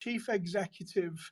chief executive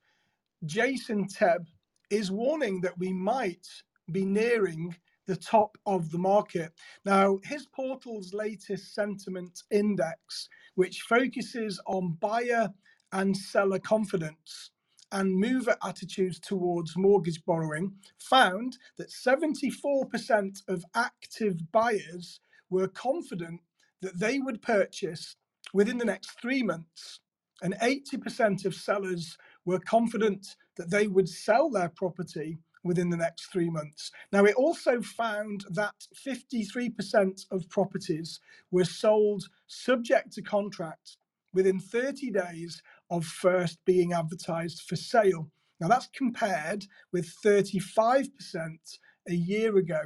Jason Tebb is warning that we might be nearing the top of the market. Now, his portal's latest sentiment index, which focuses on buyer and seller confidence and mover attitudes towards mortgage borrowing, found that 74% of active buyers were confident that they would purchase within the next three months, and 80% of sellers were confident that they would sell their property within the next three months. Now, it also found that 53% of properties were sold subject to contract within 30 days of first being advertised for sale. Now, that's compared with 35% a year ago.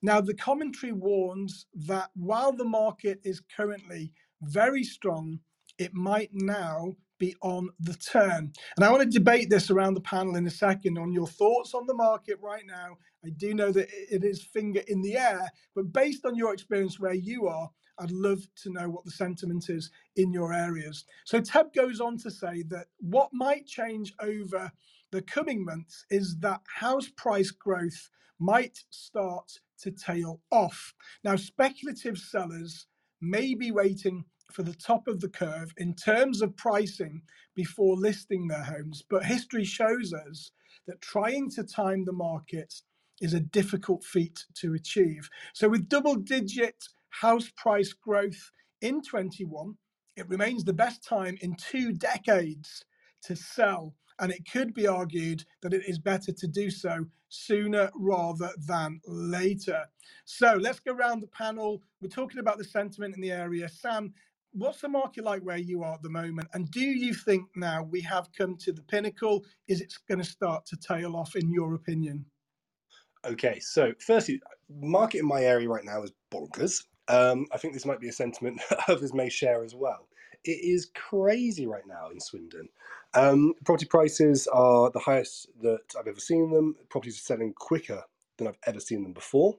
Now, the commentary warns that while the market is currently very strong, it might now be on the turn. And I want to debate this around the panel in a second on your thoughts on the market right now. I do know that it is finger in the air, but based on your experience where you are, I'd love to know what the sentiment is in your areas. So Tebb goes on to say that what might change over the coming months is that house price growth might start to tail off. Now, speculative sellers may be waiting for the top of the curve in terms of pricing before listing their homes. But history shows us that trying to time the market is a difficult feat to achieve. So, with double digit house price growth in 21, it remains the best time in two decades to sell. And it could be argued that it is better to do so sooner rather than later. So let's go around the panel. We're talking about the sentiment in the area. Sam, what's the market like where you are at the moment? And do you think now we have come to the pinnacle? Is it going to start to tail off, in your opinion? Okay, so firstly, market in my area right now is bonkers. Um, I think this might be a sentiment that others may share as well. It is crazy right now in Swindon. Um, property prices are the highest that I've ever seen them. Properties are selling quicker than I've ever seen them before.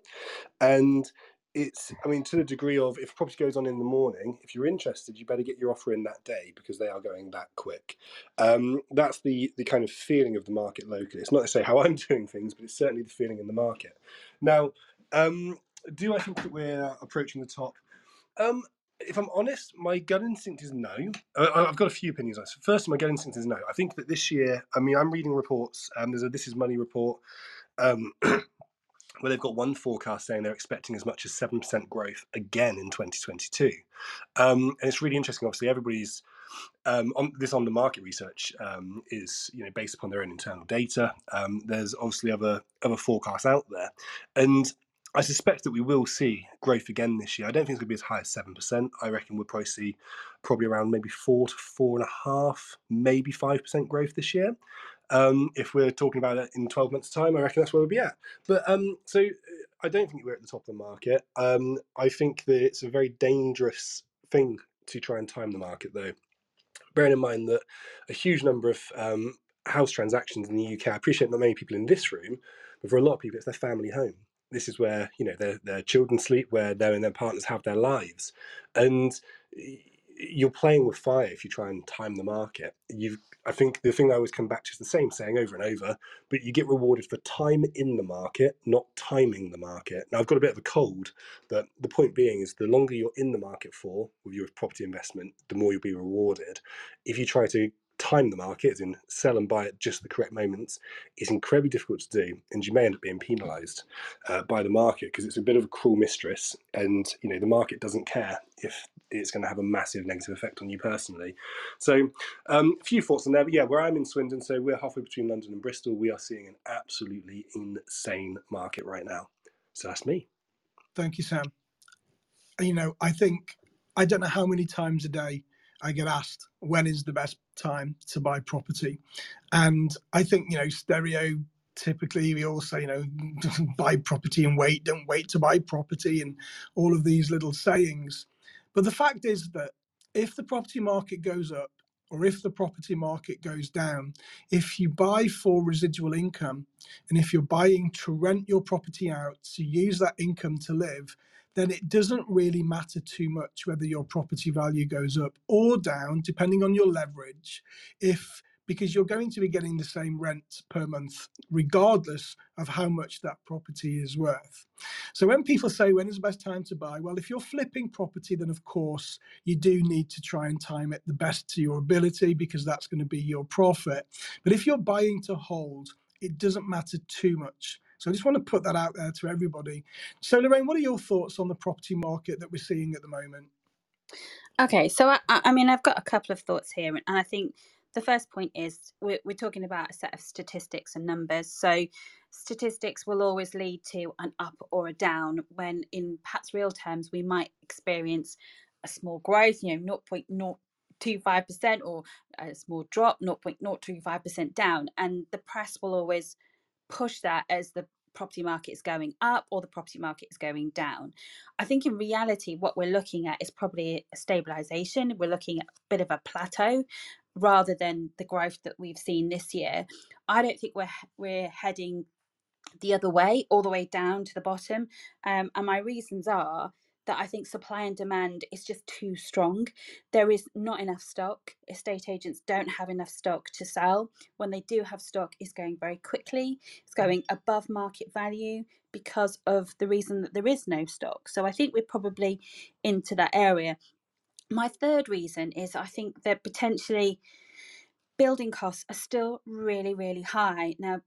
And it's i mean to the degree of if property goes on in the morning if you're interested you better get your offer in that day because they are going that quick. Um, that's the the kind of feeling of the market locally. It's not to say how i'm doing things but it's certainly the feeling in the market. Now um, do i think that we're approaching the top? Um, if i'm honest my gut instinct is no. Uh, i've got a few opinions on this. First my gut instinct is no. I think that this year i mean i'm reading reports and there's a this is money report um, where they've got one forecast saying they're expecting as much as 7% growth again in 2022. Um, and it's really interesting. Obviously, everybody's um, on this on the market research um, is you know based upon their own internal data. Um, there's obviously other other forecasts out there, and I suspect that we will see growth again this year. I don't think it's going to be as high as seven percent. I reckon we'll probably see probably around maybe four to four and a half, maybe five percent growth this year. Um, if we're talking about it in 12 months' time, I reckon that's where we'll be at. But um, so uh, I don't think we're at the top of the market. Um, I think that it's a very dangerous thing to try and time the market, though. Bearing in mind that a huge number of um, house transactions in the UK, I appreciate not many people in this room, but for a lot of people, it's their family home. This is where you know their their children sleep, where they and their partners have their lives, and you're playing with fire if you try and time the market. You've, I think the thing I always come back to is the same saying over and over, but you get rewarded for time in the market, not timing the market. Now, I've got a bit of a cold, but the point being is the longer you're in the market for with your property investment, the more you'll be rewarded. If you try to time the market, as in sell and buy at just the correct moments, is incredibly difficult to do, and you may end up being penalised uh, by the market because it's a bit of a cruel mistress, and you know the market doesn't care if it's going to have a massive negative effect on you personally. So, um, a few thoughts on there, but yeah, where I'm in Swindon, so we're halfway between London and Bristol, we are seeing an absolutely insane market right now. So that's me. Thank you, Sam. You know, I think I don't know how many times a day I get asked when is the best time to buy property, and I think you know stereotypically we all say you know buy property and wait, don't wait to buy property, and all of these little sayings. But the fact is that if the property market goes up or if the property market goes down, if you buy for residual income and if you're buying to rent your property out to use that income to live, then it doesn't really matter too much whether your property value goes up or down, depending on your leverage, if because you're going to be getting the same rent per month, regardless of how much that property is worth. So when people say, when is the best time to buy? Well, if you're flipping property, then of course you do need to try and time it the best to your ability because that's going to be your profit. But if you're buying to hold, it doesn't matter too much. So I just want to put that out there to everybody. So Lorraine, what are your thoughts on the property market that we're seeing at the moment? Okay, so I, I mean, I've got a couple of thoughts here, and I think the first point is we're, we're talking about a set of statistics and numbers. So statistics will always lead to an up or a down when in perhaps real terms we might experience a small growth, you know, 0.025% or a small drop, 0.025% down. And the press will always push that as the property market is going up or the property market is going down. I think in reality, what we're looking at is probably a stabilization. We're looking at a bit of a plateau rather than the growth that we've seen this year. I don't think we're we're heading the other way, all the way down to the bottom. Um, and my reasons are that I think supply and demand is just too strong. There is not enough stock. Estate agents don't have enough stock to sell. When they do have stock, it's going very quickly. It's mm. going above market value because of the reason that there is no stock. So I think we're probably into that area. My third reason is I think that potentially building costs are still really, really high. Now,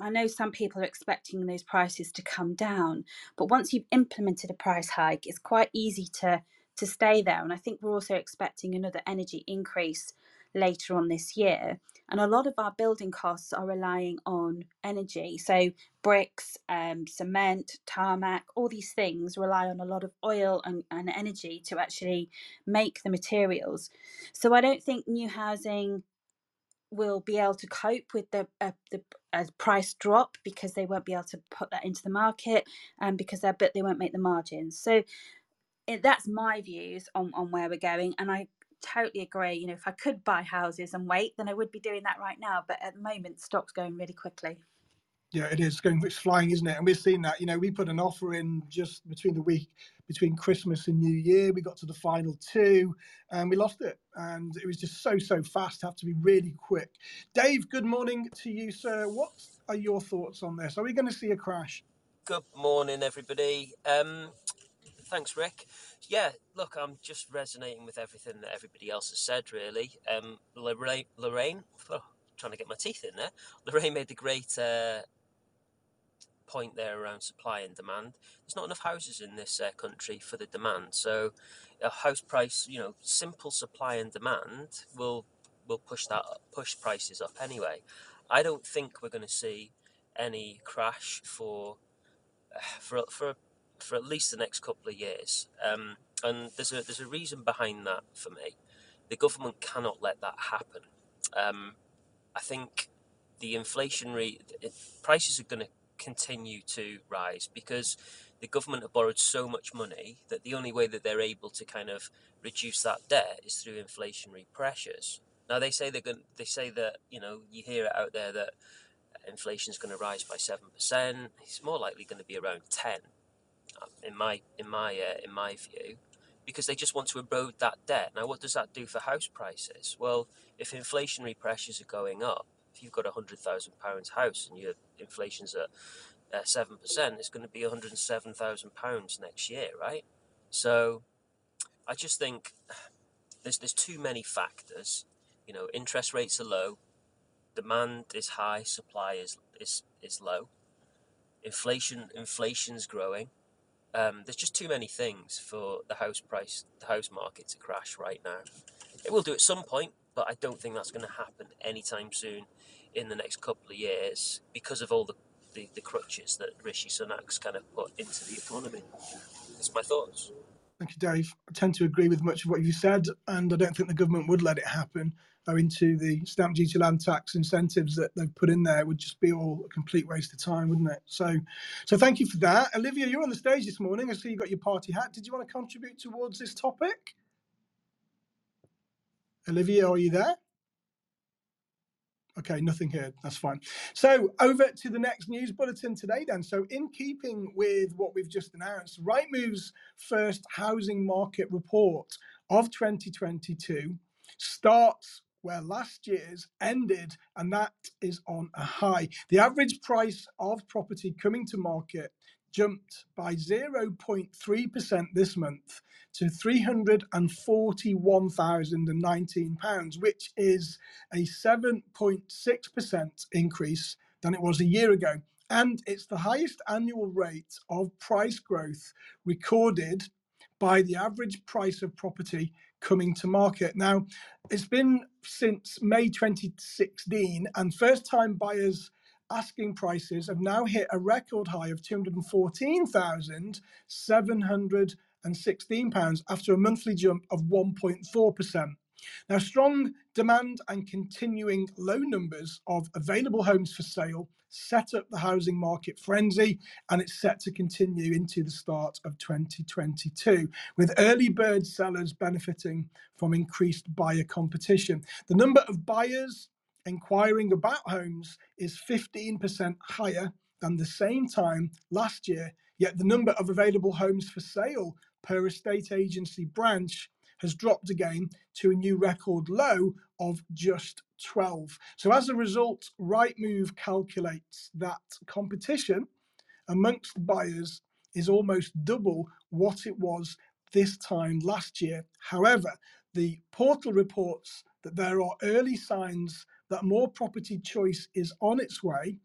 I know some people are expecting those prices to come down, but once you've implemented a price hike, it's quite easy to to stay there. And I think we're also expecting another energy increase later on this year. And a lot of our building costs are relying on energy. So, bricks, um, cement, tarmac, all these things rely on a lot of oil and, and energy to actually make the materials. So, I don't think new housing will be able to cope with the uh, the uh, price drop because they won't be able to put that into the market and um, because they but they won't make the margins. So it, that's my views on on where we're going, and I totally agree. You know, if I could buy houses and wait, then I would be doing that right now. But at the moment, stock's going really quickly. Yeah, it is going. It's flying, isn't it? And we've seen that. You know, we put an offer in just between the week between Christmas and New Year. We got to the final two, and we lost it. And it was just so so fast. Have to be really quick. Dave, good morning to you, sir. What are your thoughts on this? Are we going to see a crash? Good morning, everybody. Um, thanks, Rick. Yeah, look, I'm just resonating with everything that everybody else has said, really. Um, Lorraine, Lorraine oh, trying to get my teeth in there. Lorraine made a great uh, point there around supply and demand. There's not enough houses in this uh, country for the demand, so a house price, you know, simple supply and demand will will push that push prices up anyway. I don't think we're going to see any crash for for for for at least the next couple of years. Um, and there's a there's a reason behind that for me. The government cannot let that happen. Um, I think the inflationary prices are going to continue to rise because the government have borrowed so much money that the only way that they're able to kind of reduce that debt is through inflationary pressures. Now they say they're going. They say that you know you hear it out there that inflation is going to rise by seven percent. It's more likely going to be around ten, in my in my uh, in my view, because they just want to erode that debt. Now, what does that do for house prices? Well, if inflationary pressures are going up, if you've got a hundred thousand pounds house and your inflation's at uh, seven uh, percent, it's going to be one hundred seven thousand pounds next year, right? So, I just think there's there's too many factors. You know, interest rates are low, demand is high, supply is is is low. Inflation inflation's growing. Um, there's just too many things for the house price, the house market to crash right now. It will do at some point, but I don't think that's going to happen anytime soon in the next couple of years because of all the, the, the crutches that Rishi Sunak's kind of put into the economy. That's my thoughts. Thank you, Dave. I tend to agree with much of what you said, and I don't think the government would let it happen. Owing to the stamp duty, land tax incentives that they've put in there, would just be all a complete waste of time, wouldn't it? So, so thank you for that, Olivia. You're on the stage this morning. I see you got your party hat. Did you want to contribute towards this topic? Olivia, are you there? Okay, nothing here. That's fine. So over to the next news bulletin today, then. So in keeping with what we've just announced, Rightmove's first housing market report of 2022 starts where last year's ended, and that is on a high. The average price of property coming to market jumped by 0.3% this month to £341,019, which is a 7.6% increase than it was a year ago. And it's the highest annual rate of price growth recorded by the average price of property coming to market. Now, it's been since May 2016, and first time buyers asking prices have now hit a record high of £214,716 after a monthly jump of 1.4%. Now, strong demand and continuing low numbers of available homes for sale set up the housing market frenzy, and it's set to continue into the start of 2022, with early bird sellers benefiting from increased buyer competition. The number of buyers inquiring about homes is 15% higher than the same time last year, yet the number of available homes for sale per estate agency branch has dropped again to a new record low of just 12. So as a result, Rightmove calculates that competition amongst buyers is almost double what it was this time last year. However, the portal reports that there are early signs that more property choice is on its way,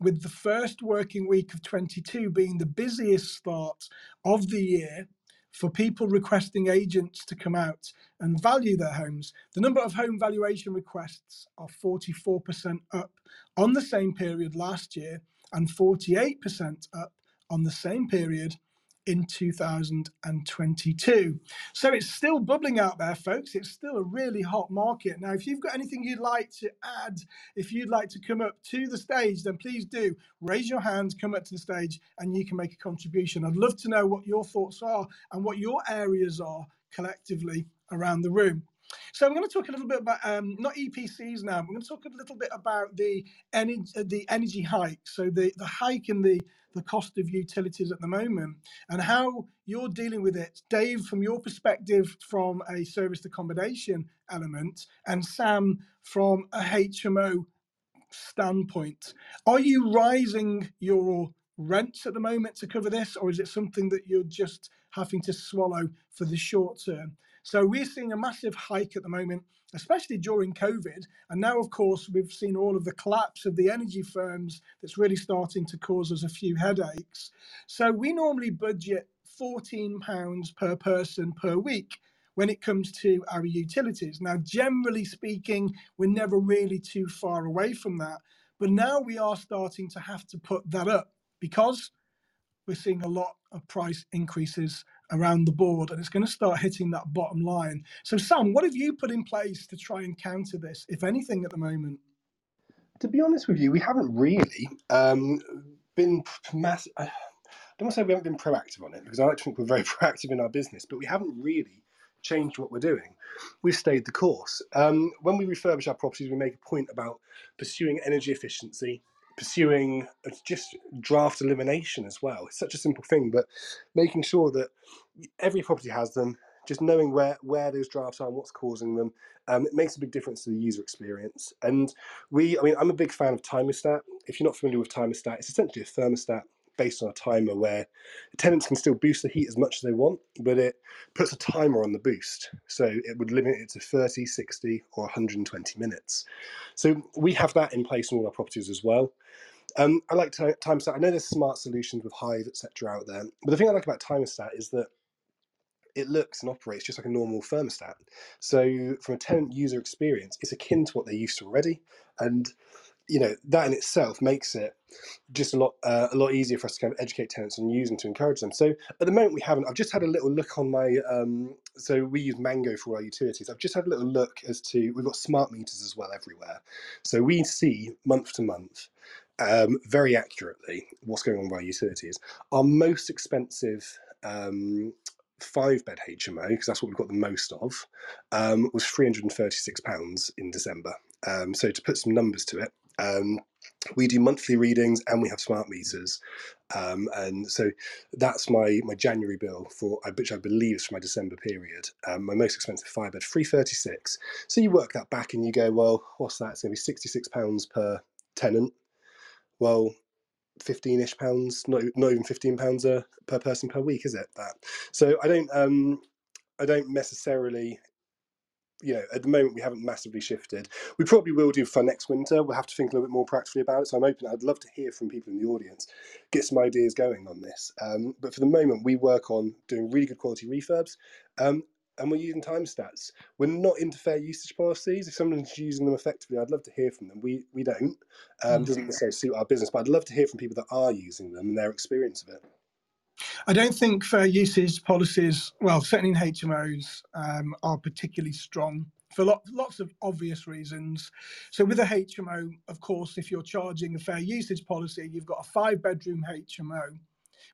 with the first working week of 22 being the busiest start of the year for people requesting agents to come out and value their homes. The number of home valuation requests are 44% up on the same period last year and 48% up on the same period in 2022. So it's still bubbling out there, folks. It's still a really hot market. Now, if you've got anything you'd like to add, if you'd like to come up to the stage, then please do raise your hand, come up to the stage, and you can make a contribution. I'd love to know what your thoughts are and what your areas are collectively around the room. So I'm going to talk a little bit about um, not EPCs now. I'm going to talk a little bit about the energy, the energy hike. So the the hike in the the cost of utilities at the moment and how you're dealing with it. Dave, from your perspective, from a serviced accommodation element, and Sam, from a HMO standpoint, are you rising your rents at the moment to cover this, or is it something that you're just having to swallow for the short term? So we're seeing a massive hike at the moment, especially during COVID. And now, of course, we've seen all of the collapse of the energy firms that's really starting to cause us a few headaches. So we normally budget £14 per person per week when it comes to our utilities. Now, generally speaking, we're never really too far away from that. But now we are starting to have to put that up because we're seeing a lot of price increases around the board and it's going to start hitting that bottom line. So, Sam, what have you put in place to try and counter this, if anything, at the moment? To be honest with you, we haven't really um, been mass. I don't want to say we haven't been proactive on it because I like to think we're very proactive in our business, but we haven't really changed what we're doing. We've stayed the course. Um, when we refurbish our properties, we make a point about pursuing energy efficiency, pursuing just draft elimination as well. It's such a simple thing, but making sure that every property has them, just knowing where where those drafts are and what's causing them, um, it makes a big difference to the user experience. And we, I mean, I'm a big fan of Timerstat. If you're not familiar with Timerstat, it's essentially a thermostat based on a timer where tenants can still boost the heat as much as they want, but it puts a timer on the boost. So it would limit it to 30, 60, or 120 minutes. So we have that in place in all our properties as well. Um, I like Timerstat. I know there's smart solutions with Hive, etc. out there, but the thing I like about Timerstat is that it looks and operates just like a normal thermostat. So from a tenant user experience, it's akin to what they're used to already, and you know that in itself makes it just a lot uh, a lot easier for us to kind of educate tenants and use using to encourage them. So at the moment we haven't. I've just had a little look on my. Um, so we use Mango for our utilities. I've just had a little look as to we've got smart meters as well everywhere. So we see month to month um, very accurately what's going on with our utilities. Our most expensive um, five bed HMO, because that's what we've got the most of, um, was £336 in December. Um, so to put some numbers to it, um, we do monthly readings and we have smart meters. Um, and so that's my my January bill for which I believe is for my December period. Um, my most expensive fibre, three thirty six. So you work that back and you go, well, what's that? It's going to be sixty six pounds per tenant. Well, 15ish pounds not, not even 15 pounds per person per week is it that so i don't um i don't necessarily you know, at the moment we haven't massively shifted. We probably will do for next winter. We'll have to think a little bit more practically about it. So I'm open. I'd love to hear from people in the audience, get some ideas going on this. Um, but for the moment, we work on doing really good quality refurbs. Um, and we're using time stats. We're not into fair usage policies. If someone's using them effectively, I'd love to hear from them. We we don't. Um, doesn't necessarily suit our business, but I'd love to hear from people that are using them and their experience of it. I don't think fair usage policies, well, certainly in HMOs, um, are particularly strong for lot, lots of obvious reasons. So, with a HMO, of course, if you're charging a fair usage policy, you've got a five bedroom HMO.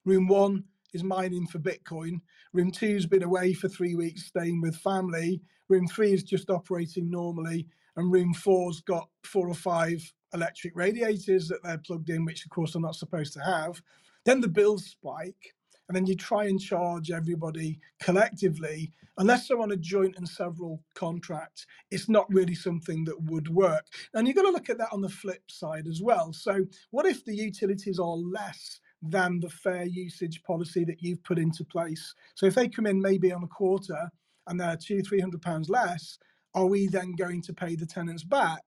Room one is mining for Bitcoin. Room two's been away for three weeks staying with family. Room three is just operating normally. And room four's got four or five electric radiators that they're plugged in, which of course they're not supposed to have. Then the bills spike, and then you try and charge everybody collectively. Unless they're on a joint and several contract, it's not really something that would work. And you've got to look at that on the flip side as well. So, what if the utilities are less? than the fair usage policy that you've put into place. So if they come in maybe on a quarter and they're two, three hundred pounds less, are we then going to pay the tenants back?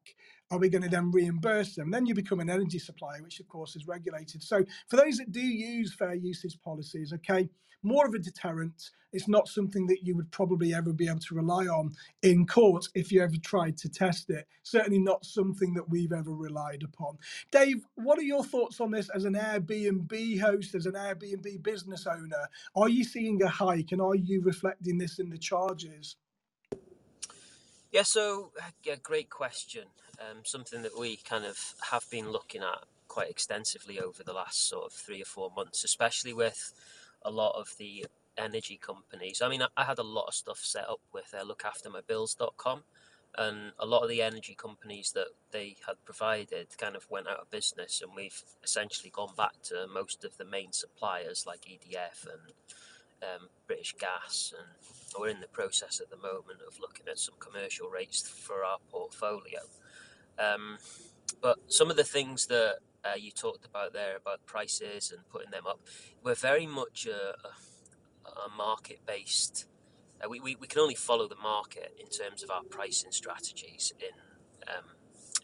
Are we going to then reimburse them? Then you become an energy supplier, which of course is regulated. So for those that do use fair usage policies, okay, more of a deterrent. It's not something that you would probably ever be able to rely on in court if you ever tried to test it. Certainly not something that we've ever relied upon. Dave, what are your thoughts on this as an Airbnb host, as an Airbnb business owner? Are you seeing a hike and are you reflecting this in the charges? Yeah, so yeah, great question. Um, something that we kind of have been looking at quite extensively over the last sort of three or four months, especially with a lot of the energy companies. I mean, I, I had a lot of stuff set up with uh, lookaftermybills.com, and a lot of the energy companies that they had provided kind of went out of business, and we've essentially gone back to most of the main suppliers like EDF and um, British Gas, and we're in the process at the moment of looking at some commercial rates for our portfolio. Um, but some of the things that uh, you talked about there about prices and putting them up, we're very much a, a, market based. Uh, we, we, we can only follow the market in terms of our pricing strategies in um,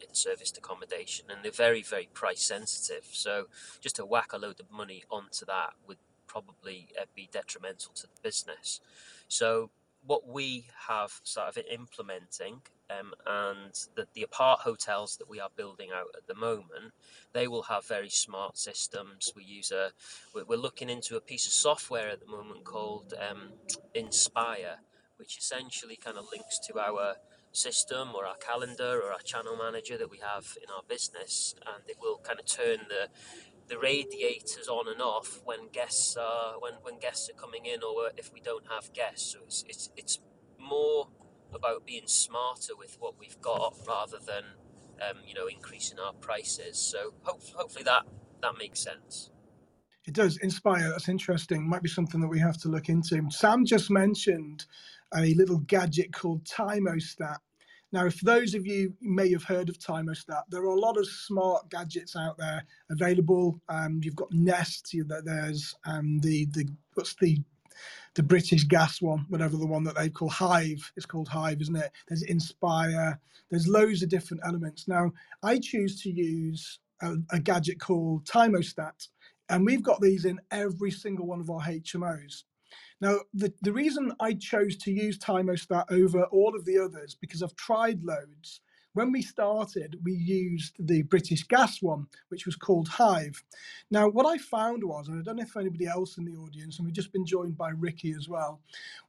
in serviced accommodation, and they're very very price sensitive. So just to whack a load of money onto that would probably uh, be detrimental to the business. So what we have started implementing um, and the, the apart hotels that we are building out at the moment they will have very smart systems we use a we're looking into a piece of software at the moment called um, inspire which essentially kind of links to our system or our calendar or our channel manager that we have in our business and it will kind of turn the the radiators on and off when guests are when, when guests are coming in or if we don't have guests. So it's it's, it's more about being smarter with what we've got rather than um, you know increasing our prices. So hope, hopefully that that makes sense. It does inspire. That's interesting. Might be something that we have to look into. Sam just mentioned a little gadget called Timostat. Now, for those of you may have heard of Timostat, there are a lot of smart gadgets out there available. Um, you've got Nest. There's um, the the what's the the British gas one, whatever the one that they call Hive. It's called Hive, isn't it? There's Inspire. There's loads of different elements. Now, I choose to use a, a gadget called Timostat, and we've got these in every single one of our HMOs. Now, the, the reason I chose to use Timostat over all of the others, because I've tried loads. When we started, we used the British Gas one, which was called Hive. Now, what I found was, and I don't know if anybody else in the audience, and we've just been joined by Ricky as well,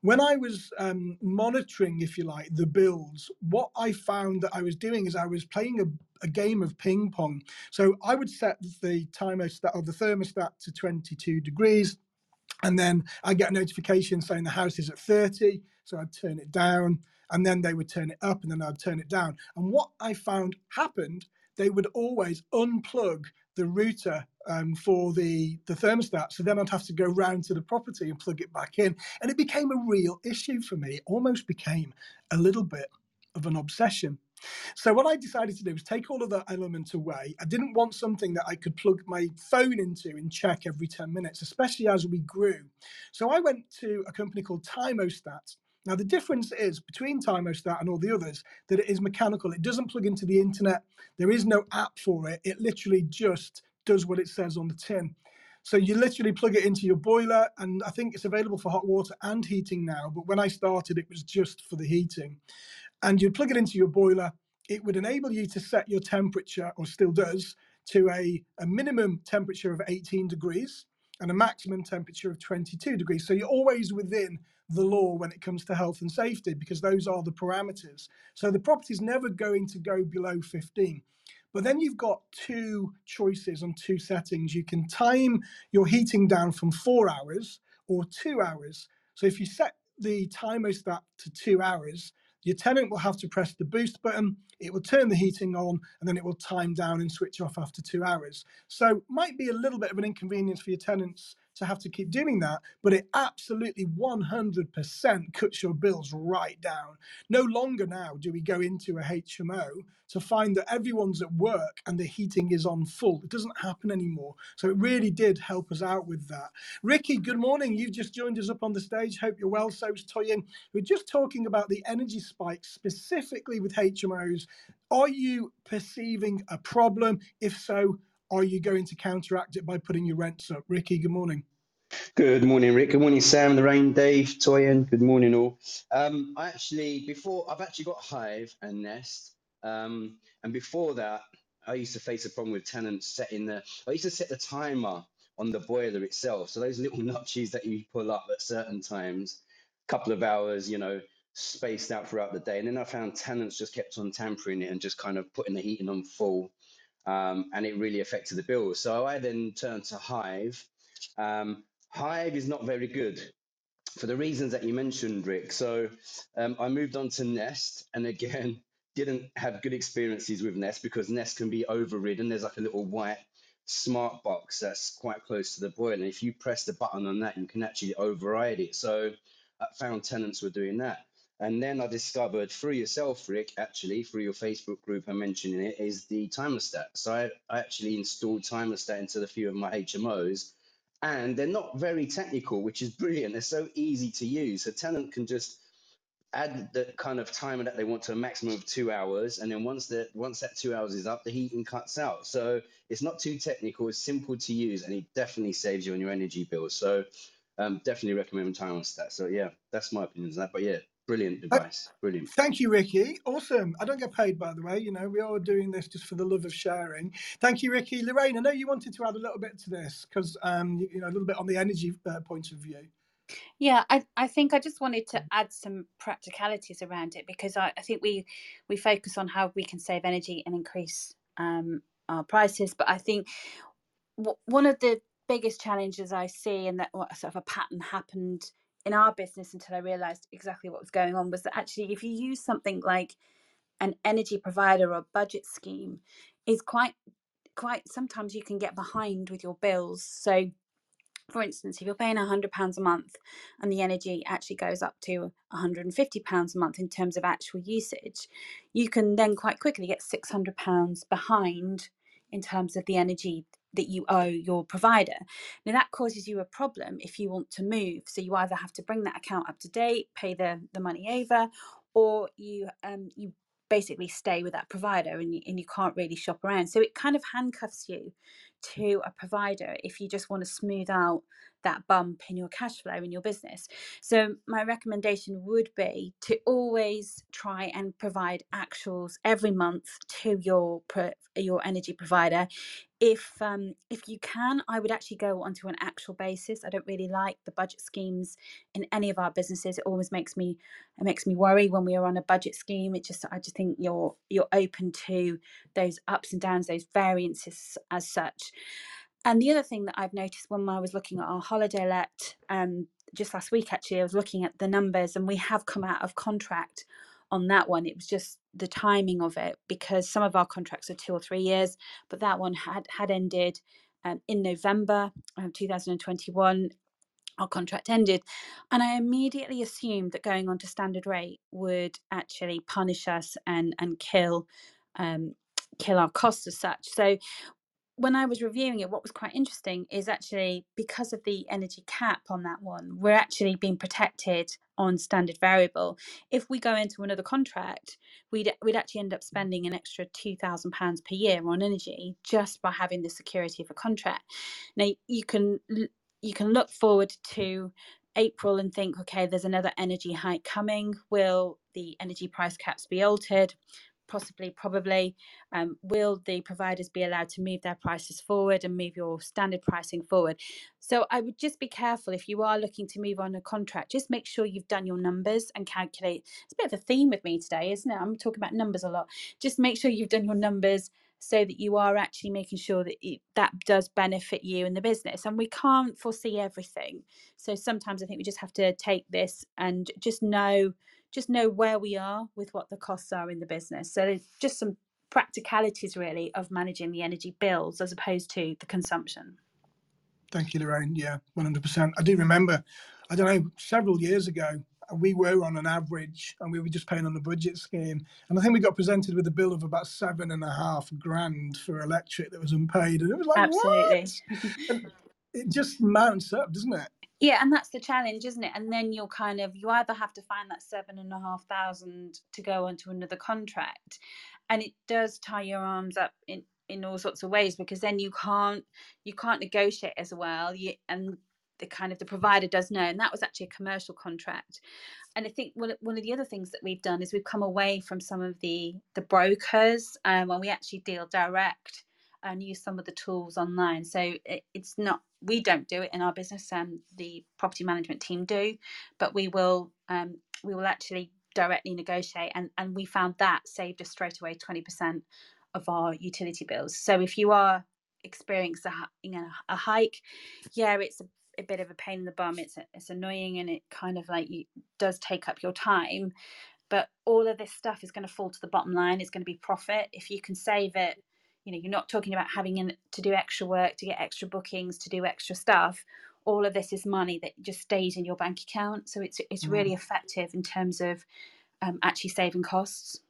when I was um, monitoring, if you like, the bills, what I found that I was doing is I was playing a a game of ping pong. So I would set the thermostat or the thermostat to 22 degrees and then I get a notification saying the house is at 30, so I'd turn it down. And then they would turn it up and then I'd turn it down. And what I found happened, they would always unplug the router um, for the, the thermostat. So then I'd have to go round to the property and plug it back in. And it became a real issue for me. It almost became a little bit of an obsession. So what I decided to do was take all of that element away. I didn't want something that I could plug my phone into and check every 10 minutes, especially as we grew. So I went to a company called Timostat. Now the difference is between Timostat and all the others that it is mechanical. It doesn't plug into the internet. There is no app for it. It literally just does what it says on the tin. So you literally plug it into your boiler, and I think it's available for hot water and heating now. But when I started, it was just for the heating and you plug it into your boiler. It would enable you to set your temperature, or still does, to a, a minimum temperature of 18 degrees and a maximum temperature of 22 degrees. So you're always within the law when it comes to health and safety because those are the parameters. So the property is never going to go below 15. But then you've got two choices on two settings. You can time your heating down from four hours or two hours. So if you set the thermostat to two hours, your tenant will have to press the boost button, it will turn the heating on, and then it will time down and switch off after two hours. So might be a little bit of an inconvenience for your tenants to have to keep doing that, but it absolutely 100% cuts your bills right down. No longer now do we go into a HMO to find that everyone's at work and the heating is on full. It doesn't happen anymore. So it really did help us out with that. Ricky, good morning. You've just joined us up on the stage. Hope you're well. So's Toyin. We're just talking about the energy spikes specifically with HMOs. Are you perceiving a problem? If so, are you going to counteract it by putting your rents up? Ricky, good morning. Good morning, Rick. Good morning, Sam, Lorraine, Dave, Toyin. Good morning, all. Um, I actually, before, I've actually got Hive and Nest. Um, and before that, I used to face a problem with tenants setting the, I used to set the timer on the boiler itself. So those little notches that you pull up at certain times, a couple of hours, you know, spaced out throughout the day. And then I found tenants just kept on tampering it and just kind of putting the heating on full um, and it really affected the bill. So I then turned to Hive. Um, Hive is not very good for the reasons that you mentioned, Rick. So um, I moved on to Nest, and again, didn't have good experiences with Nest because Nest can be overridden. There's like a little white smart box that's quite close to the boiler. And if you press the button on that, you can actually override it. So I found tenants were doing that. And then I discovered through yourself, Rick, actually, through your Facebook group and mentioning it, is the timerstat. So I, I actually installed timerstat into a few of my HMOs, and they're not very technical, which is brilliant. They're so easy to use. A tenant can just add the kind of timer that they want to a maximum of two hours, and then once that once that two hours is up, the heating cuts out. So it's not too technical. It's simple to use, and it definitely saves you on your energy bill. So um, definitely recommend timerstat. So yeah, that's my opinion on that. But yeah, Brilliant advice. Brilliant. Thank you, Ricky. Awesome. I don't get paid, by the way. You know, we are doing this just for the love of sharing. Thank you, Ricky. Lorraine, I know you wanted to add a little bit to this because, um, you, you, know, a little bit on the energy uh, point of view. Yeah, I, I think I just wanted to add some practicalities around it because I, I think we we focus on how we can save energy and increase um, our prices, but I think w- one of the biggest challenges I see and that what sort of a pattern happened in our business until I realized exactly what was going on was that actually, if you use something like an energy provider or budget scheme, is quite quite sometimes you can get behind with your bills. So for instance, if you're paying £100 a month and the energy actually goes up to £150 a month in terms of actual usage, you can then quite quickly get £600 behind in terms of the energy that you owe your provider. Now that causes you a problem if you want to move. So you either have to bring that account up to date, pay the, the money over, or you um, you basically stay with that provider and you, and you can't really shop around. So it kind of handcuffs you to a provider if you just want to smooth out that bump in your cash flow in your business. So my recommendation would be to always try and provide actuals every month to your your energy provider if um, if you can, I would actually go onto an actual basis. I don't really like the budget schemes in any of our businesses. It always makes me it makes me worry when we are on a budget scheme. It just I just think you're you're open to those ups and downs, those variances as such. And the other thing that I've noticed when I was looking at our holiday let um, just last week, actually, I was looking at the numbers, and we have come out of contract on that one. It was just the timing of it because some of our contracts are two or three years, but that one had had ended um, in November of 2021. Our contract ended, and I immediately assumed that going on to standard rate would actually punish us and and kill um, kill our costs as such. So when I was reviewing it, what was quite interesting is actually because of the energy cap on that one, we're actually being protected on standard variable. If we go into another contract, we'd we'd actually end up spending an extra two thousand pounds per year on energy just by having the security of a contract. Now you can you can look forward to April and think, okay, there's another energy hike coming. Will the energy price caps be altered? Possibly, probably, um, will the providers be allowed to move their prices forward and move your standard pricing forward? So I would just be careful if you are looking to move on a contract, just make sure you've done your numbers and calculate. It's a bit of a theme with me today, isn't it? I'm talking about numbers a lot. Just make sure you've done your numbers so that you are actually making sure that it, that does benefit you in the business and we can't foresee everything so sometimes i think we just have to take this and just know just know where we are with what the costs are in the business. So there's just some practicalities really of managing the energy bills as opposed to the consumption. Thank you, Lorraine. Yeah, 100%. I do remember, I don't know, several years ago, uh, we were on an average and we were just paying on the budget scheme. And I think we got presented with a bill of about seven and a half grand for electric that was unpaid. And it was like, Absolutely. what? it just mounts up, doesn't it? Yeah, and that's the challenge, isn't it? And then you'll kind of you either have to find that seven and a half thousand to go onto another contract, and it does tie your arms up in in all sorts of ways because then you can't you can't negotiate as well. You and the kind of the provider does know, and that was actually a commercial contract. And I think one one of the other things that we've done is we've come away from some of the the brokers um, when we actually deal direct and use some of the tools online. So it, it's not we don't do it in our business, and um, the property management team do, but we will um, we will actually directly negotiate, and and we found that saved us straight away twenty percent of our utility bills. So if you are experiencing a, a hike, yeah, it's a, a bit of a pain in the bum. It's it's annoying, and it kind of like you, does take up your time. But all of this stuff is going to fall to the bottom line. It's going to be profit if you can save it you know you're not talking about having to do extra work to get extra bookings to do extra stuff all of this is money that just stays in your bank account so it's it's mm. really effective in terms of um, actually saving costs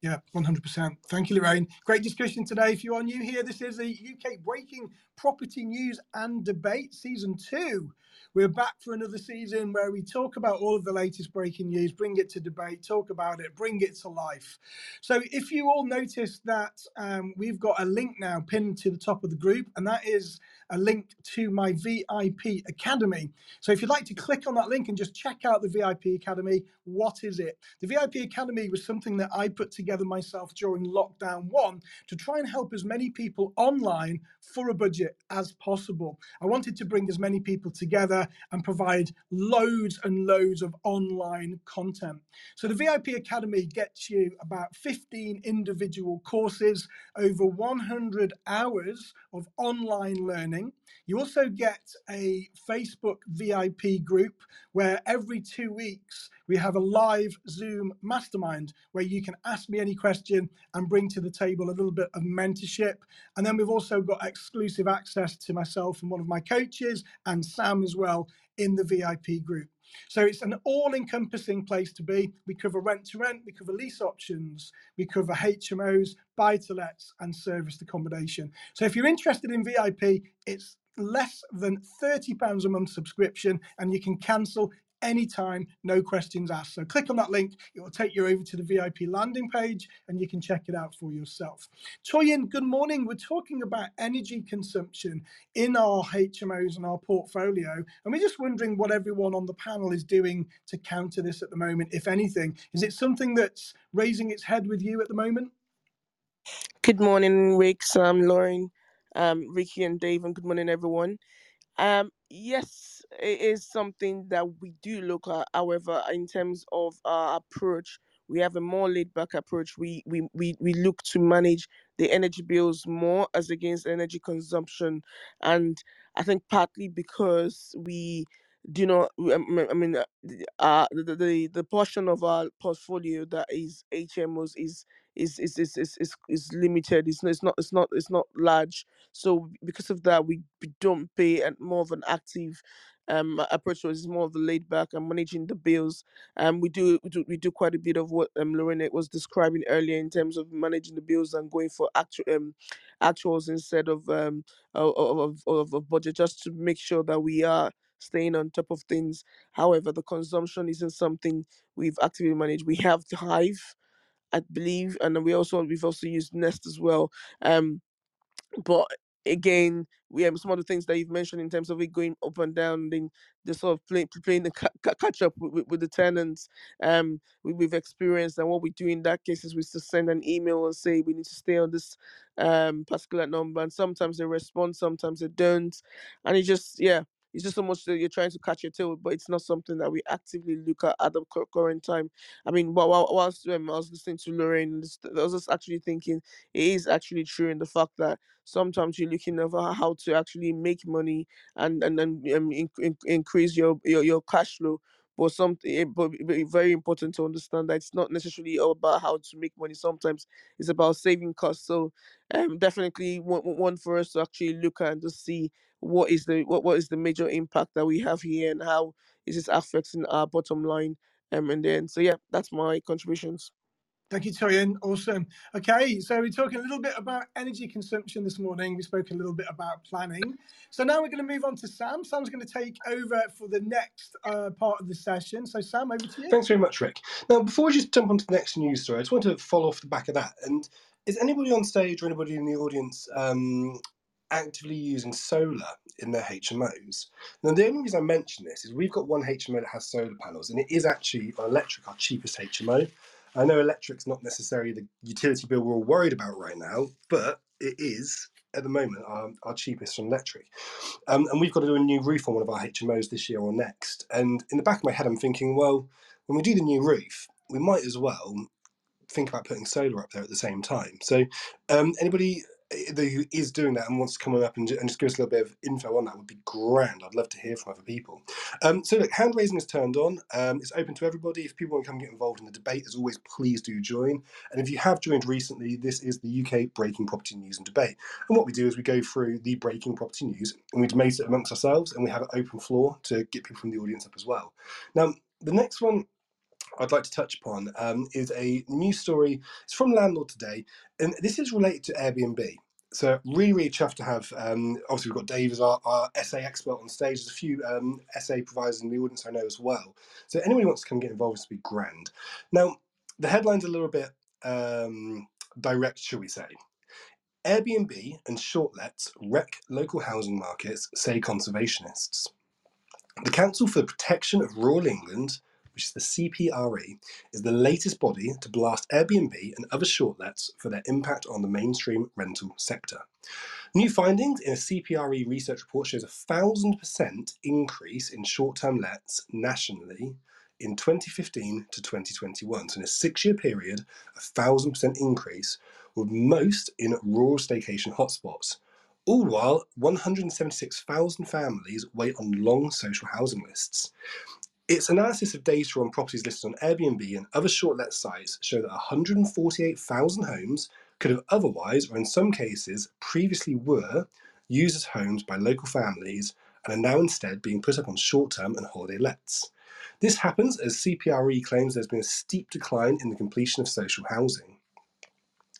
yeah, 100%. Thank you, Lorraine. Great discussion today. If you are new here, this is the UK breaking property news and debate season two. We're back for another season where we talk about all of the latest breaking news, bring it to debate, talk about it, bring it to life. So, if you all notice that um, we've got a link now pinned to the top of the group, and that is a link to my VIP Academy. So, if you'd like to click on that link and just check out the VIP Academy, what is it? The VIP Academy was something that I put together myself during lockdown one to try and help as many people online for a budget as possible. I wanted to bring as many people together and provide loads and loads of online content. So the VIP Academy gets you about 15 individual courses, over 100 hours of online learning. You also get a Facebook VIP group where every two weeks we have a live Zoom mastermind where you can ask me any question and bring to the table a little bit of mentorship. And then we've also got exclusive access to myself and one of my coaches and Sam as well in the VIP group. So it's an all encompassing place to be. We cover rent to rent, we cover lease options, we cover HMOs, buy to lets, and serviced accommodation. So if you're interested in VIP, it's less than £30 a month subscription and you can cancel anytime, no questions asked. So click on that link, it will take you over to the VIP landing page and you can check it out for yourself. Toyin, good morning. We're talking about energy consumption in our HMOs and our portfolio. And we're just wondering what everyone on the panel is doing to counter this at the moment, if anything. Is it something that's raising its head with you at the moment? Good morning, Rick, Sam, Lauren, um, Ricky, and Dave, and good morning, everyone. Um, yes, it is something that we do look at. However, in terms of our approach, we have a more laid back approach. We, we we we look to manage the energy bills more as against energy consumption, and I think partly because we do not, I mean uh, the, the the portion of our portfolio that is HMOs is is is is is, is, is limited it's not it's not it's not it's not large so because of that we, we don't pay and more of an active um approach was more of the laid back and managing the bills um we do we do, we do quite a bit of what um Lorena was describing earlier in terms of managing the bills and going for actual um actuals instead of um of, of, of, budget just to make sure that we are staying on top of things. However, the consumption isn't something we've actively managed. We have the Hive, I believe, and we also we've also used Nest as well. Um, but again, we have some of the things that you've mentioned in terms of it going up and down, then the sort of play, playing the ca- catch up with, with, with the tenants. Um, we, we've experienced, and what we do in that case is we just send an email and say we need to stay on this um particular number, and sometimes they respond, sometimes they don't, and it just yeah. It's just so much that you're trying to catch your tail, but it's not something that we actively look at at the cur- current time. I mean, while, whilst um, I was listening to Lorraine, I was just actually thinking it is actually true in the fact that sometimes you're looking over how to actually make money and and then um, in, in, increase your, your your cash flow but something eh, but, but very important to understand that it's not necessarily all about how to make money. Sometimes it's about saving costs. So um definitely one, one for us to actually look at and just see what is the what, what is the major impact that we have here and how is this affecting our bottom line um and then so yeah that's my contributions Thank you, Toyin. Awesome. Okay, so we're talking a little bit about energy consumption this morning. We spoke a little bit about planning. So now we're going to move on to Sam. Sam's going to take over for the next uh, part of the session. So, Sam, over to you. Thanks very much, Rick. Now, before we just jump onto the next news story, I just want to follow off the back of that. And is anybody on stage or anybody in the audience um, actively using solar in their HMOs? Now, the only reason I mention this is we've got one HMO that has solar panels, and it is actually on electric our cheapest HMO. I know electric's not necessarily the utility bill we're all worried about right now, but it is at the moment our, our cheapest on electric. Um, and we've got to do a new roof on one of our HMOs this year or next. And in the back of my head, I'm thinking, well, when we do the new roof, we might as well think about putting solar up there at the same time. So, um, anybody who is doing that and wants to come on up and, and just give us a little bit of info on that would be grand. I'd love to hear from other people. Um, so, look, hand raising is turned on. Um, it's open to everybody. If people want to come get involved in the debate, as always, please do join. And if you have joined recently, this is the UK Breaking Property News and Debate. And what we do is we go through the breaking property news and we debate it amongst ourselves and we have an open floor to get people from the audience up as well. Now, the next one I'd like to touch upon um, is a news story. It's from Landlord Today, and this is related to Airbnb. So really, really chuffed to have. Um, obviously, we've got Dave as our, our SA expert on stage. There's a few um, SA providers in the audience I know as well. So anyone who wants to come get involved, would be grand. Now, the headline's a little bit um, direct, shall we say? Airbnb and shortlets wreck local housing markets, say conservationists. The Council for the Protection of Rural England, which is the CPRE, is the latest body to blast Airbnb and other shortlets for their impact on the mainstream rental sector. New findings in a CPRE research report shows a thousand percent increase in short-term lets nationally in 2015 to 2021. So in a six-year period, a thousand percent increase, with most in rural staycation hotspots. All while 176,000 families wait on long social housing lists. Its analysis of data on properties listed on Airbnb and other short let sites show that 148,000 homes could have otherwise, or in some cases, previously were used as homes by local families and are now instead being put up on short term and holiday lets. This happens as CPRE claims there's been a steep decline in the completion of social housing.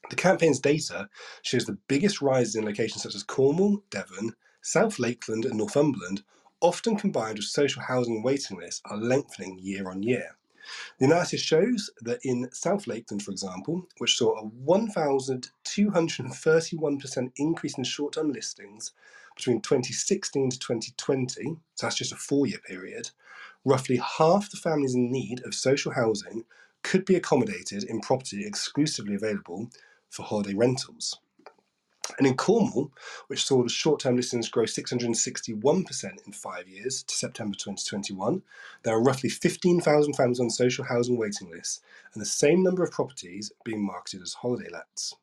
The campaign's data shows the biggest rises in locations such as Cornwall, Devon, South Lakeland, and Northumberland, often combined with social housing waiting lists, are lengthening year on year. The analysis shows that in South Lakeland, for example, which saw a 1,231% increase in short term listings between 2016 to 2020, so that's just a four year period, roughly half the families in need of social housing could be accommodated in property exclusively available for holiday rentals. And in Cornwall, which saw the short term listings grow 661% in five years to September 2021, there are roughly 15,000 families on social housing waiting lists and the same number of properties being marketed as holiday lets.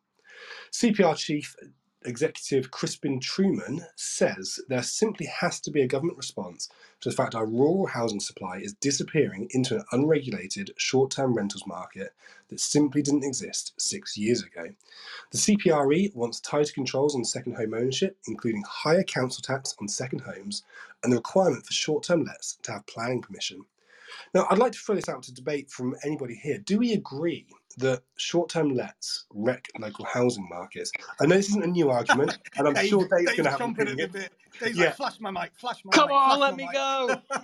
CPR chief Executive Crispin Truman says there simply has to be a government response to the fact our rural housing supply is disappearing into an unregulated short term rentals market that simply didn't exist six years ago. The CPRE wants tighter controls on second home ownership, including higher council tax on second homes and the requirement for short term lets to have planning permission. Now, I'd like to throw this out to debate from anybody here. Do we agree that short-term lets wreck local housing markets? I know this isn't a new argument, and I'm Dave, sure Dave's Dave's going to have an chomping at the opinion. bit. Dave's Yeah. like, flash my mic, flash my mic. Come mic. on, let me mic." go.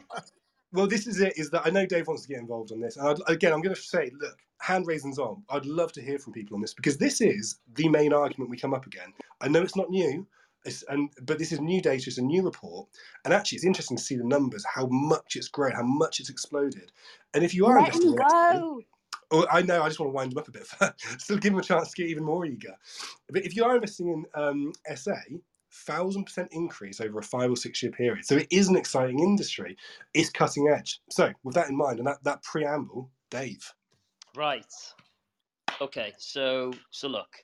Well, this is it. Is that I know Dave wants to get involved on this, and I'd, again, I'm going to say, look, hand raisins on. I'd love to hear from people on this because this is the main argument we come up again. I know it's not new, it's, and but this is new data, it's a new report, and actually, it's interesting to see the numbers, how much it's grown, how much it's exploded, and if you are Let investing him in SA, go. Oh, I know. I just want to wind them up a bit. Still give them a chance to get even more eager. But if you are investing in um, SA, thousand percent increase over a five or six year period. So it is an exciting industry. It's cutting edge. So with that in mind and that, that preamble, Dave. Right. Okay. So so look.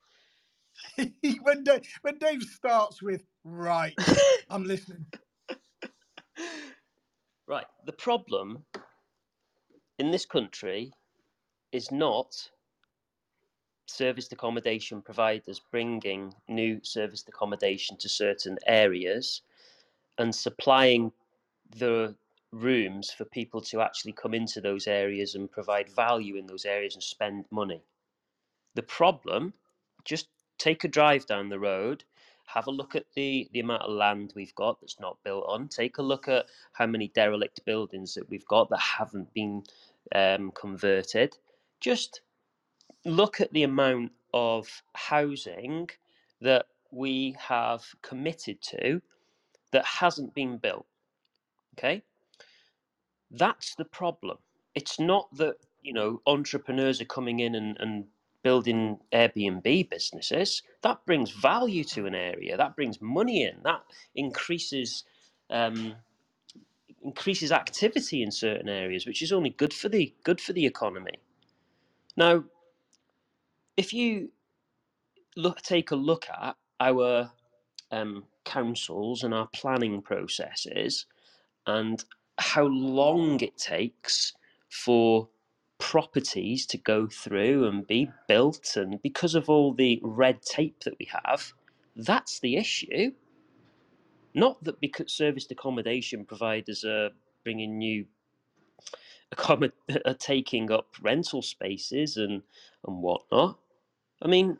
when, Dave, when Dave starts with, right, I'm listening. Right. The problem in this country is not serviced accommodation providers bringing new serviced accommodation to certain areas and supplying the rooms for people to actually come into those areas and provide value in those areas and spend money. The problem, just take a drive down the road, have a look at the, the amount of land we've got that's not built on, take a look at how many derelict buildings that we've got that haven't been um, converted. Just look at the amount of housing that we have committed to that hasn't been built. Okay? That's the problem. It's not that, you know, entrepreneurs are coming in and, and building Airbnb businesses. That brings value to an area. That brings money in. That increases um, increases activity in certain areas, which is only good for the good for the economy. Now, if you look take a look at our um, councils and our planning processes and how long it takes for properties to go through and be built and because of all the red tape that we have that's the issue. Not that because serviced accommodation providers are bringing new accommod- are taking up rental spaces and and whatnot. I mean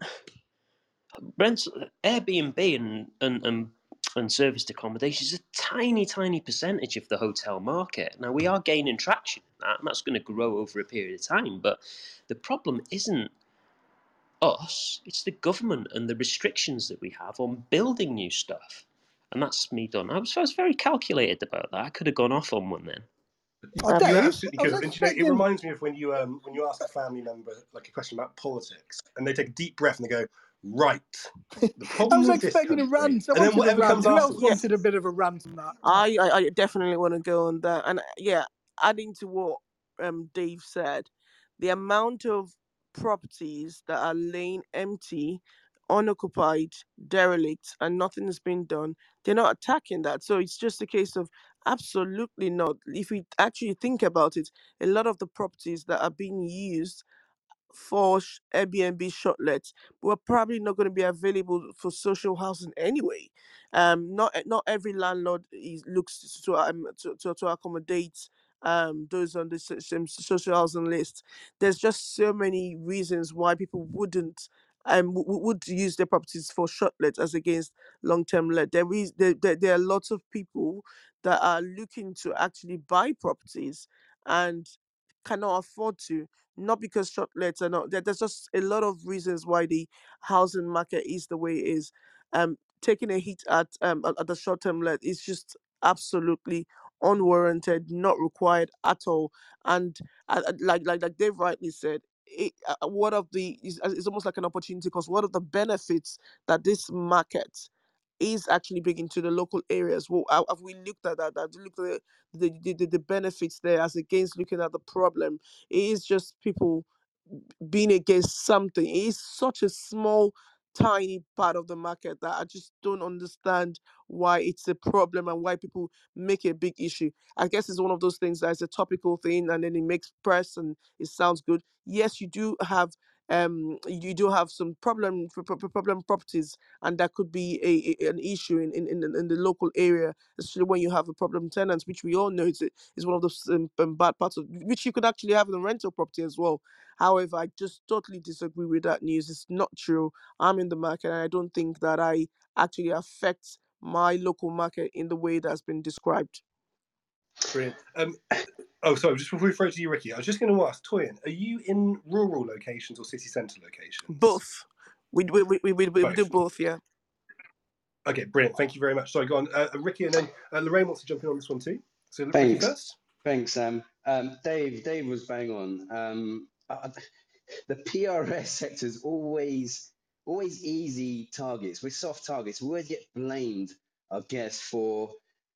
rent Airbnb and and and, and serviced accommodation is a tiny, tiny percentage of the hotel market. Now we are gaining traction in that, and that's going to grow over a period of time. But the problem isn't us; it's the government and the restrictions that we have on building new stuff. And that's me done. I was, I was very calculated about that. I could have gone off on one then. Oh, You absolutely I was could. And, you know, it reminds me of when you um, when you ask a family member like a question about politics, and they take a deep breath and they go, "Right." The I was with this expecting a rant. I and then whatever rant. comes Who else afterwards. wanted a bit of a rant on that? I, I, I definitely want to go on that. And uh, yeah, adding to what um Dave said, the amount of properties that are laying empty, unoccupied, derelict, and nothing has been done, they're not attacking that. So it's just a case of absolutely not. If we actually think about it, a lot of the properties that are being used for Airbnb shortlets were probably not going to be available for social housing anyway. Um, not e- not every landlord is looks to um to, to, to accommodate um those on the same social housing list. There's just so many reasons why people wouldn't um w- would use their properties for shortlets as against long term let. There is there, there there are lots of people that are looking to actually buy properties and cannot afford to not because shortlets are not there, there's just a lot of reasons why the housing market is the way it is. Um taking a hit at um at, the short term let is just absolutely unwarranted not required at all. And uh, uh, like like like dave rightly said it, uh, one of the is it's almost like an opportunity because one of the benefits that this market is actually bringing to the local areas. Well, have we looked at that? We looked at the, the, the, the benefits there as against looking at the problem? It is just people being against something. It is such a small tiny part of the market that I just don't understand why it's a problem and why people make it a big issue. I guess it's one of those things that's a topical thing and then it makes press and it sounds good. Yes, you do have um you do have some problem pro- pro- problem properties and that could be a, a- an issue in, in, in, the- in the local area especially when you have a problem tenants which we all know is, is one of those um, um, bad parts of which you could actually have in a rental property as well. However i just totally disagree with that news. It's not true. I'm in the market and i don't think that i actually affect my local market in the way that's been described Brilliant. Um, oh, sorry. Just before we throw it to you, Ricky, I was just going to ask Toyin, are you in rural locations or city centre locations? both we, we, we, we, we, we do Both. both yeah Okay, brilliant. Thank you very much. Sorry, go on, uh, Ricky, and then uh, Lorraine wants to jump in on this one too. So Ricky first. Thanks, Sam. Um, Dave, Dave was bang on. Um, uh, the PRS sector is always, always easy targets. We're soft targets. We always get blamed, I guess, for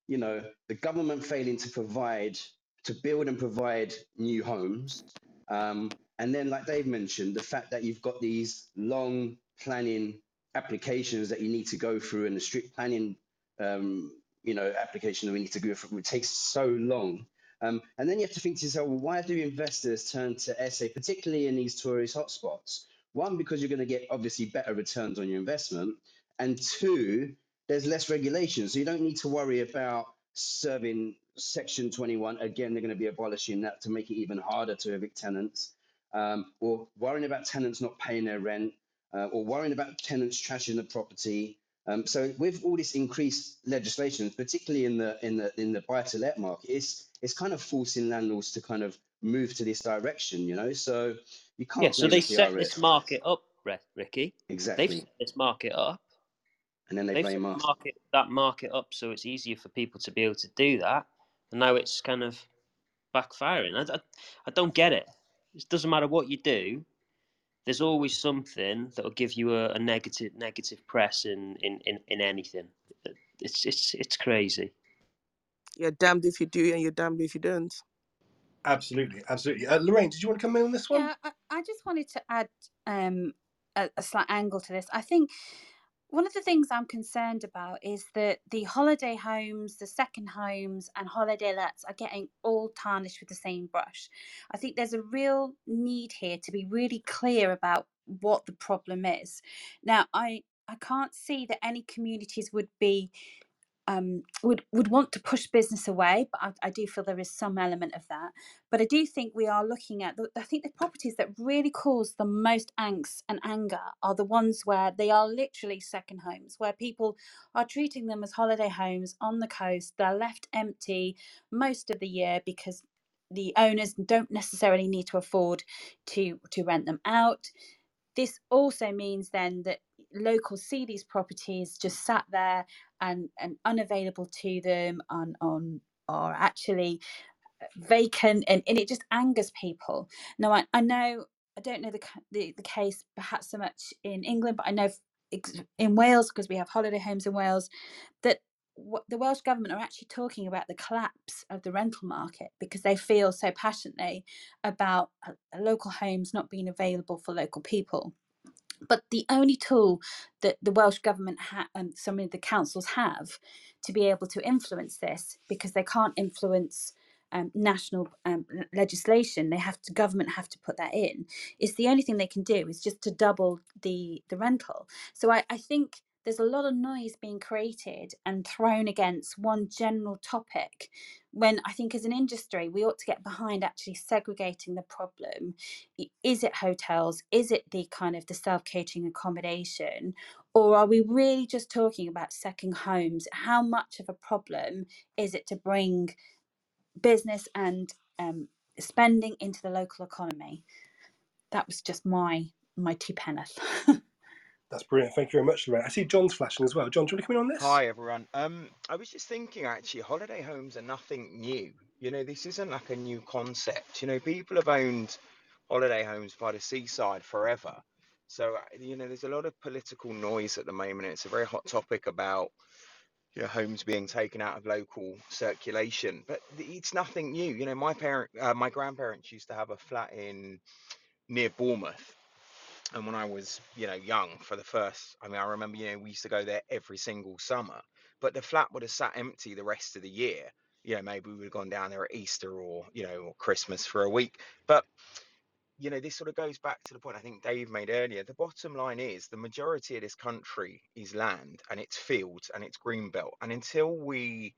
you know the government failing to provide, to build and provide new homes. Um, and then, like Dave mentioned, the fact that you've got these long planning applications that you need to go through and the strict planning um, you know application that we need to go through it takes so long. Um, and then you have to think to yourself well, why do investors turn to SA particularly in these tourist hotspots? One because you're going to get obviously better returns on your investment. And two there's less regulation so you don't need to worry about serving section 21 again they're going to be abolishing that to make it even harder to evict tenants um, or worrying about tenants not paying their rent uh, or worrying about tenants trashing the property. Um, so with all this increased legislation, particularly in the in the in the buy to let market, it's it's kind of forcing landlords to kind of move to this direction, you know. So you can't Yeah, so they set this market up, Ri- Ricky. Exactly They've set this market up. And then they They've blame us. market that market up so it's easier for people to be able to do that, and now it's kind of backfiring. I, I, I don't get it. It doesn't matter what you do. There's always something that will give you a, a negative negative press in, in, in, in anything. It's it's it's crazy. you're damned if you do and you're damned if you don't Absolutely, absolutely. Uh, Lorraine, did you want to come in on this one? Yeah, I, I just wanted to add um, a, a slight angle to this. I think one of the things I'm concerned about is that the holiday homes, the second homes, and holiday lets are getting all tarnished with the same brush. I think there's a real need here to be really clear about what the problem is. Now, I I can't see that any communities would be um, would would want to push business away, but I, I do feel there is some element of that. But I do think we are looking at. The, I think the properties that really cause the most angst and anger are the ones where they are literally second homes, where people are treating them as holiday homes on the coast. They're left empty most of the year because the owners don't necessarily need to afford to to rent them out this also means then that locals see these properties just sat there and and unavailable to them on on or actually vacant and, and it just angers people. Now I, I know i don't know the, the the case perhaps so much in england but i know in wales because we have holiday homes in wales that the welsh government are actually talking about the collapse of the rental market because they feel so passionately about uh, local homes not being available for local people but the only tool that the Welsh government ha- and some of the councils have to be able to influence this, because they can't influence um, national um, legislation, they have to government have to put that in. Is the only thing they can do is just to double the the rental. So I, I think there's a lot of noise being created and thrown against one general topic when I think as an industry we ought to get behind actually segregating the problem. Is it hotels? Is it the kind of the self-catering accommodation? Or are we really just talking about second homes? How much of a problem is it to bring business and um, spending into the local economy? That was just my my two penneth That's brilliant. Thank you very much, Lorraine. I see John's flashing as well. John, do you want to come in on this? Hi everyone. Um, I was just thinking actually, holiday homes are nothing new. You know, this isn't like a new concept. You know, people have owned holiday homes by the seaside forever. So, uh, you know, there's a lot of political noise at the moment. It's a very hot topic about, you know, homes being taken out of local circulation. But it's nothing new. You know, my parent, uh, my grandparents used to have a flat in near Bournemouth And when I was, you know, young for the first, I mean, I remember, you know, we used to go there every single summer, but the flat would have sat empty the rest of the year. You know, maybe we would have gone down there at Easter or, you know, or Christmas for a week. But, you know, this sort of goes back to the point I think Dave made earlier. The bottom line is the majority of this country is land and it's fields and it's green belt. And until we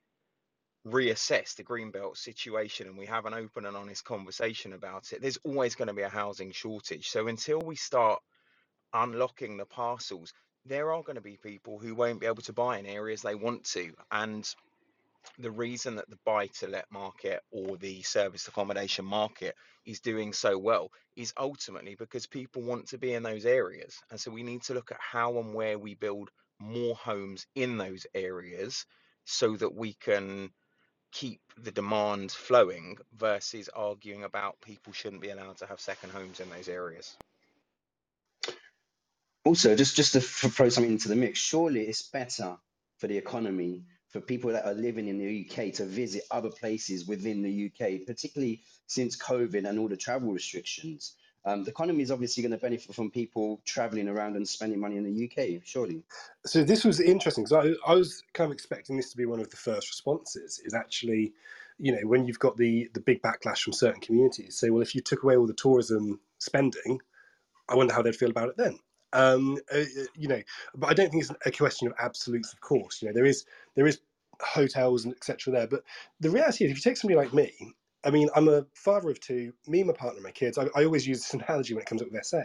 reassess the greenbelt situation and we have an open and honest conversation about it, there's always going to be a housing shortage. So until we start unlocking the parcels, there are going to be people who won't be able to buy in areas they want to. And the reason that the buy to let market or the service accommodation market is doing so well is ultimately because people want to be in those areas. And so we need to look at how and where we build more homes in those areas so that we can keep the demand flowing versus arguing about people shouldn't be allowed to have second homes in those areas. Also, just just to throw something into the mix, surely it's better for the economy for people that are living in the UK to visit other places within the UK, particularly since COVID and all the travel restrictions. Um, the economy is obviously going to benefit from people traveling around and spending money in the UK, surely. So this was interesting because I, I was kind of expecting this to be one of the first responses. Is actually, you know, when you've got the the big backlash from certain communities, say, well, if you took away all the tourism spending, I wonder how they'd feel about it then. Um, uh, uh, you know, but I don't think it's a question of absolutes. Of course, you know, there is there is hotels and etc. there, but the reality is, if you take somebody like me, I mean, I'm a father of two. Me, my partner, my kids. I, I always use this analogy when it comes up with SA.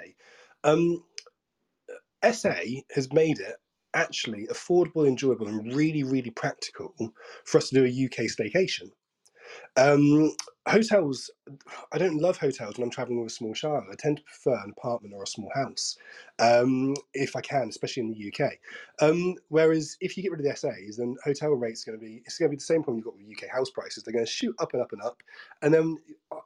Um, SA has made it actually affordable, enjoyable, and really, really practical for us to do a UK staycation. Um, hotels, I don't love hotels when I'm traveling with a small child. I tend to prefer an apartment or a small house, um, if I can, especially in the UK. Um, whereas if you get rid of the SAs, then hotel rates are going to be it's going to be the same problem you've got with UK house prices. They're going to shoot up and up and up, and then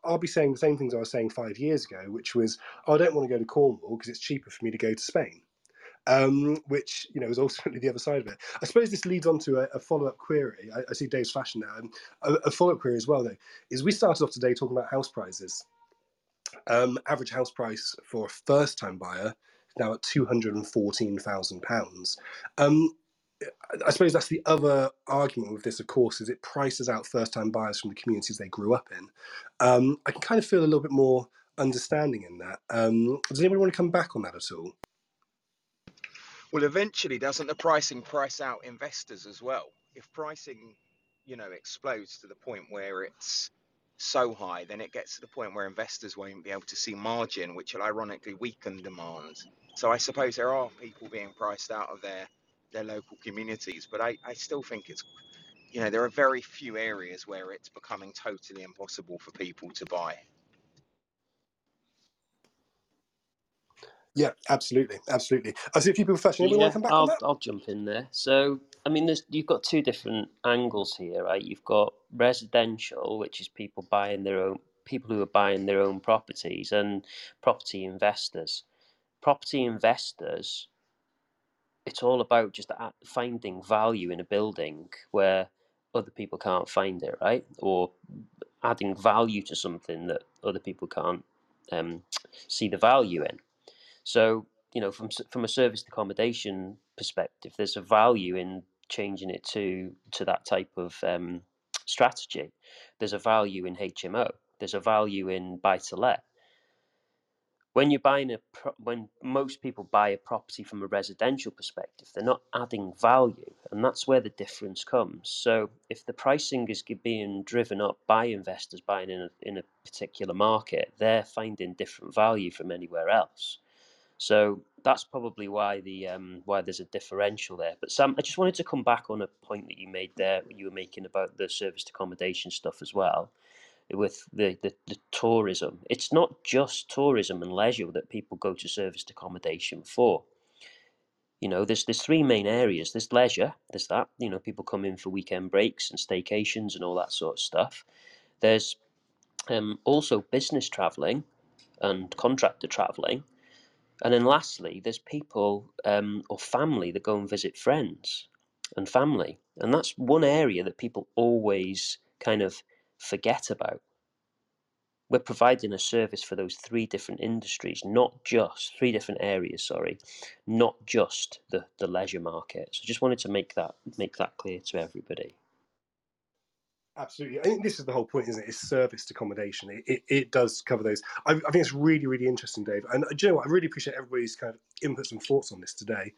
I'll be saying the same things I was saying five years ago, which was oh, I don't want to go to Cornwall because it's cheaper for me to go to Spain um, which you know is ultimately the other side of it. I suppose this leads on to a, a follow-up query. I, I, see Dave's flashing now. and a, a follow-up query as well, though, is we started off today talking about house prices. Um, average house price for a first-time buyer is now at two hundred and fourteen thousand pounds. Um, I suppose that's the other argument with this, of course, is it prices out first-time buyers from the communities they grew up in. Um, I can kind of feel a little bit more understanding in that. Um, does anybody want to come back on that at all? Well, eventually, doesn't the pricing price out investors as well? If pricing, you know, explodes to the point where it's so high, then it gets to the point where investors won't be able to see margin, which will ironically weaken demand. So I suppose there are people being priced out of their their local communities, but I, I still think it's you know there are very few areas where it's becoming totally impossible for people to buy. Yeah, absolutely, absolutely. I see a few people flashing. Anyone yeah, come back I'll? I'll jump in there. So, I mean, there's you've got two different angles here, right? You've got residential, which is people buying their own people who are buying their own properties, and property investors. Property investors, it's all about just finding value in a building where other people can't find it, right? Or adding value to something that other people can't um, see the value in. So, you know, from from a serviced accommodation perspective, there's a value in changing it to to that type of um, strategy. There's a value in HMO. There's a value in buy to let. When you're buying a pro- when most people buy a property from a residential perspective, they're not adding value, and that's where the difference comes. So, if the pricing is being driven up by investors buying in a, in a particular market, they're finding different value from anywhere else. So that's probably why the um, why there's a differential there. But Sam, I just wanted to come back on a point that you made there. You were making about the serviced accommodation stuff as well, with the, the the tourism. It's not just tourism and leisure that people go to serviced accommodation for. You know, there's there's three main areas. There's leisure. There's that. You know, people come in for weekend breaks and staycations and all that sort of stuff. There's um, also business traveling and contractor traveling and then lastly, there's people um, or family that go and visit friends and family. And that's one area that people always kind of forget about. we're providing a service for those three different industries, not just three different areas. Sorry, not just the the leisure market. So I just wanted to make that make that clear to everybody. Absolutely. I think this is the whole point, isn't it? It's serviced accommodation. It, it, it does cover those. I, I, think it's really, really interesting, Dave. And uh, do you know what? I really appreciate everybody's kind of inputs and thoughts on this today.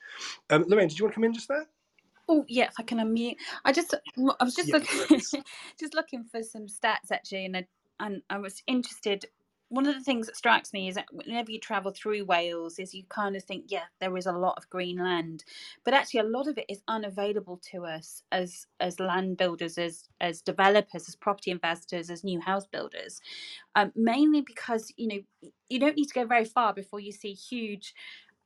Um, Lorraine, did you want to come in just there? Oh yeah, if I can unmute. I just I was just Yeah, looking just looking for some stats actually, and I, and I was interested. One of the things that strikes me is that whenever you travel through Wales, is you kind of think, yeah, there is a lot of green land, but actually a lot of it is unavailable to us as as land builders, as as developers, as property investors, as new house builders, um, mainly because you know you don't need to go very far before you see huge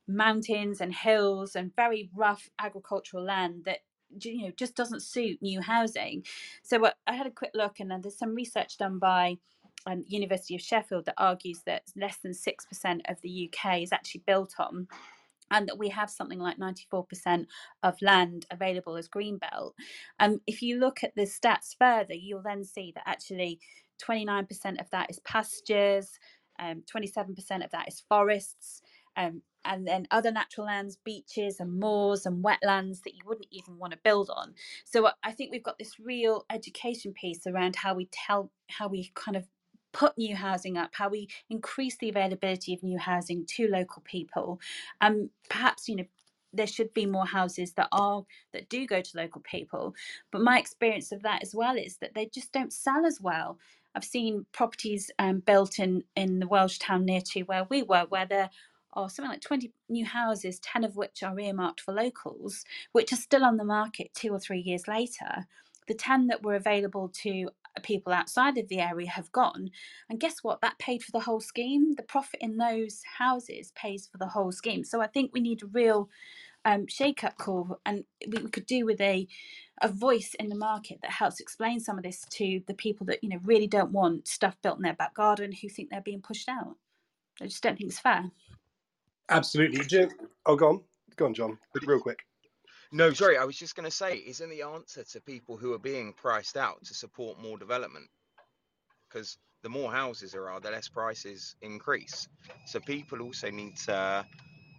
mountains and hills and very rough agricultural land that you know just doesn't suit new housing. So uh, i had a quick look and then there's some research done by um, university of sheffield that argues that less than 6% of the uk is actually built on and that we have something like 94% of land available as greenbelt. Um, if you look at the stats further, you'll then see that actually 29% of that is pastures, um, 27% of that is forests, um, and then other natural lands, beaches and moors and wetlands that you wouldn't even want to build on. So I think we've got this real education piece around how we tell, how we kind of put new housing up, how we increase the availability of new housing to local people. Um, perhaps you know there should be more houses that are that do go to local people. But my experience of that as well is that they just don't sell as well. I've seen properties um, built in in the Welsh town near to where we were, where there are something like 20 new houses, 10 of which are earmarked for locals, which are still on the market two or three years later. The 10 that were available to people outside of the area have gone. And guess what? That paid for the whole scheme. The profit in those houses pays for the whole scheme. So I think we need a real um, shake up call, and we, could do with a a voice in the market that helps explain some of this to the people that you know really don't want stuff built in their back garden who think they're being pushed out. I just don't think it's fair. Absolutely. Oh, go on. Go on, John. Real quick. No, sorry, I was just going to say, isn't the answer to people who are being priced out to support more development? Because the more houses there are, the less prices increase. So people also need to,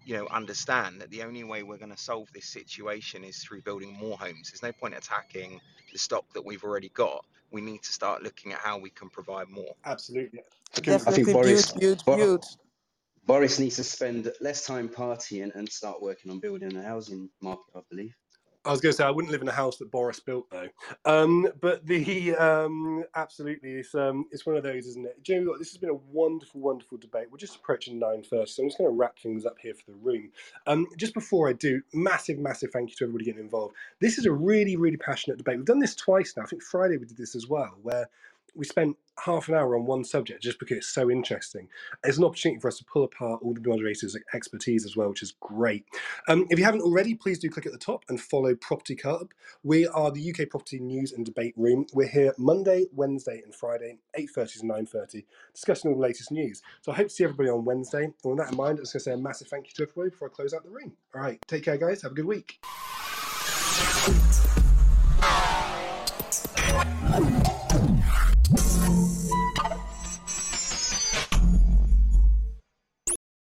you know, understand that the only way we're going to solve this situation is through building more homes. There's no point attacking the stock that we've already got. We need to start looking at how we can provide more. Absolutely. I I think Definitely Boris, build, build, Bo- build. Boris needs to spend less time partying and start working on building a housing market, I believe. I was going to say I wouldn't live in a house that Boris built though. Um, but the um, absolutely, it's um, it's one of those, isn't it? You? This has been a wonderful, wonderful debate. We're just approaching nine first, so I'm just going to wrap things up here for the room. Um, just before I do, massive, massive thank you to everybody getting involved. This is a really, really passionate debate. We've done this twice now. I think Friday we did this as well, where we spent half an hour on one subject just because it's so interesting. It's an opportunity for us to pull apart all the moderators' expertise as well, which is great. Um, if you haven't already, please do click at the top and follow Property Club. We are the UK Property News and Debate Room. We're here Monday, Wednesday, and Friday, 8.30 to 9.30, discussing all the latest news. So I hope to see everybody on Wednesday. And with that in mind, I'm just going to say a massive thank you to everybody before I close out the room. All right, take care, guys. Have a good week.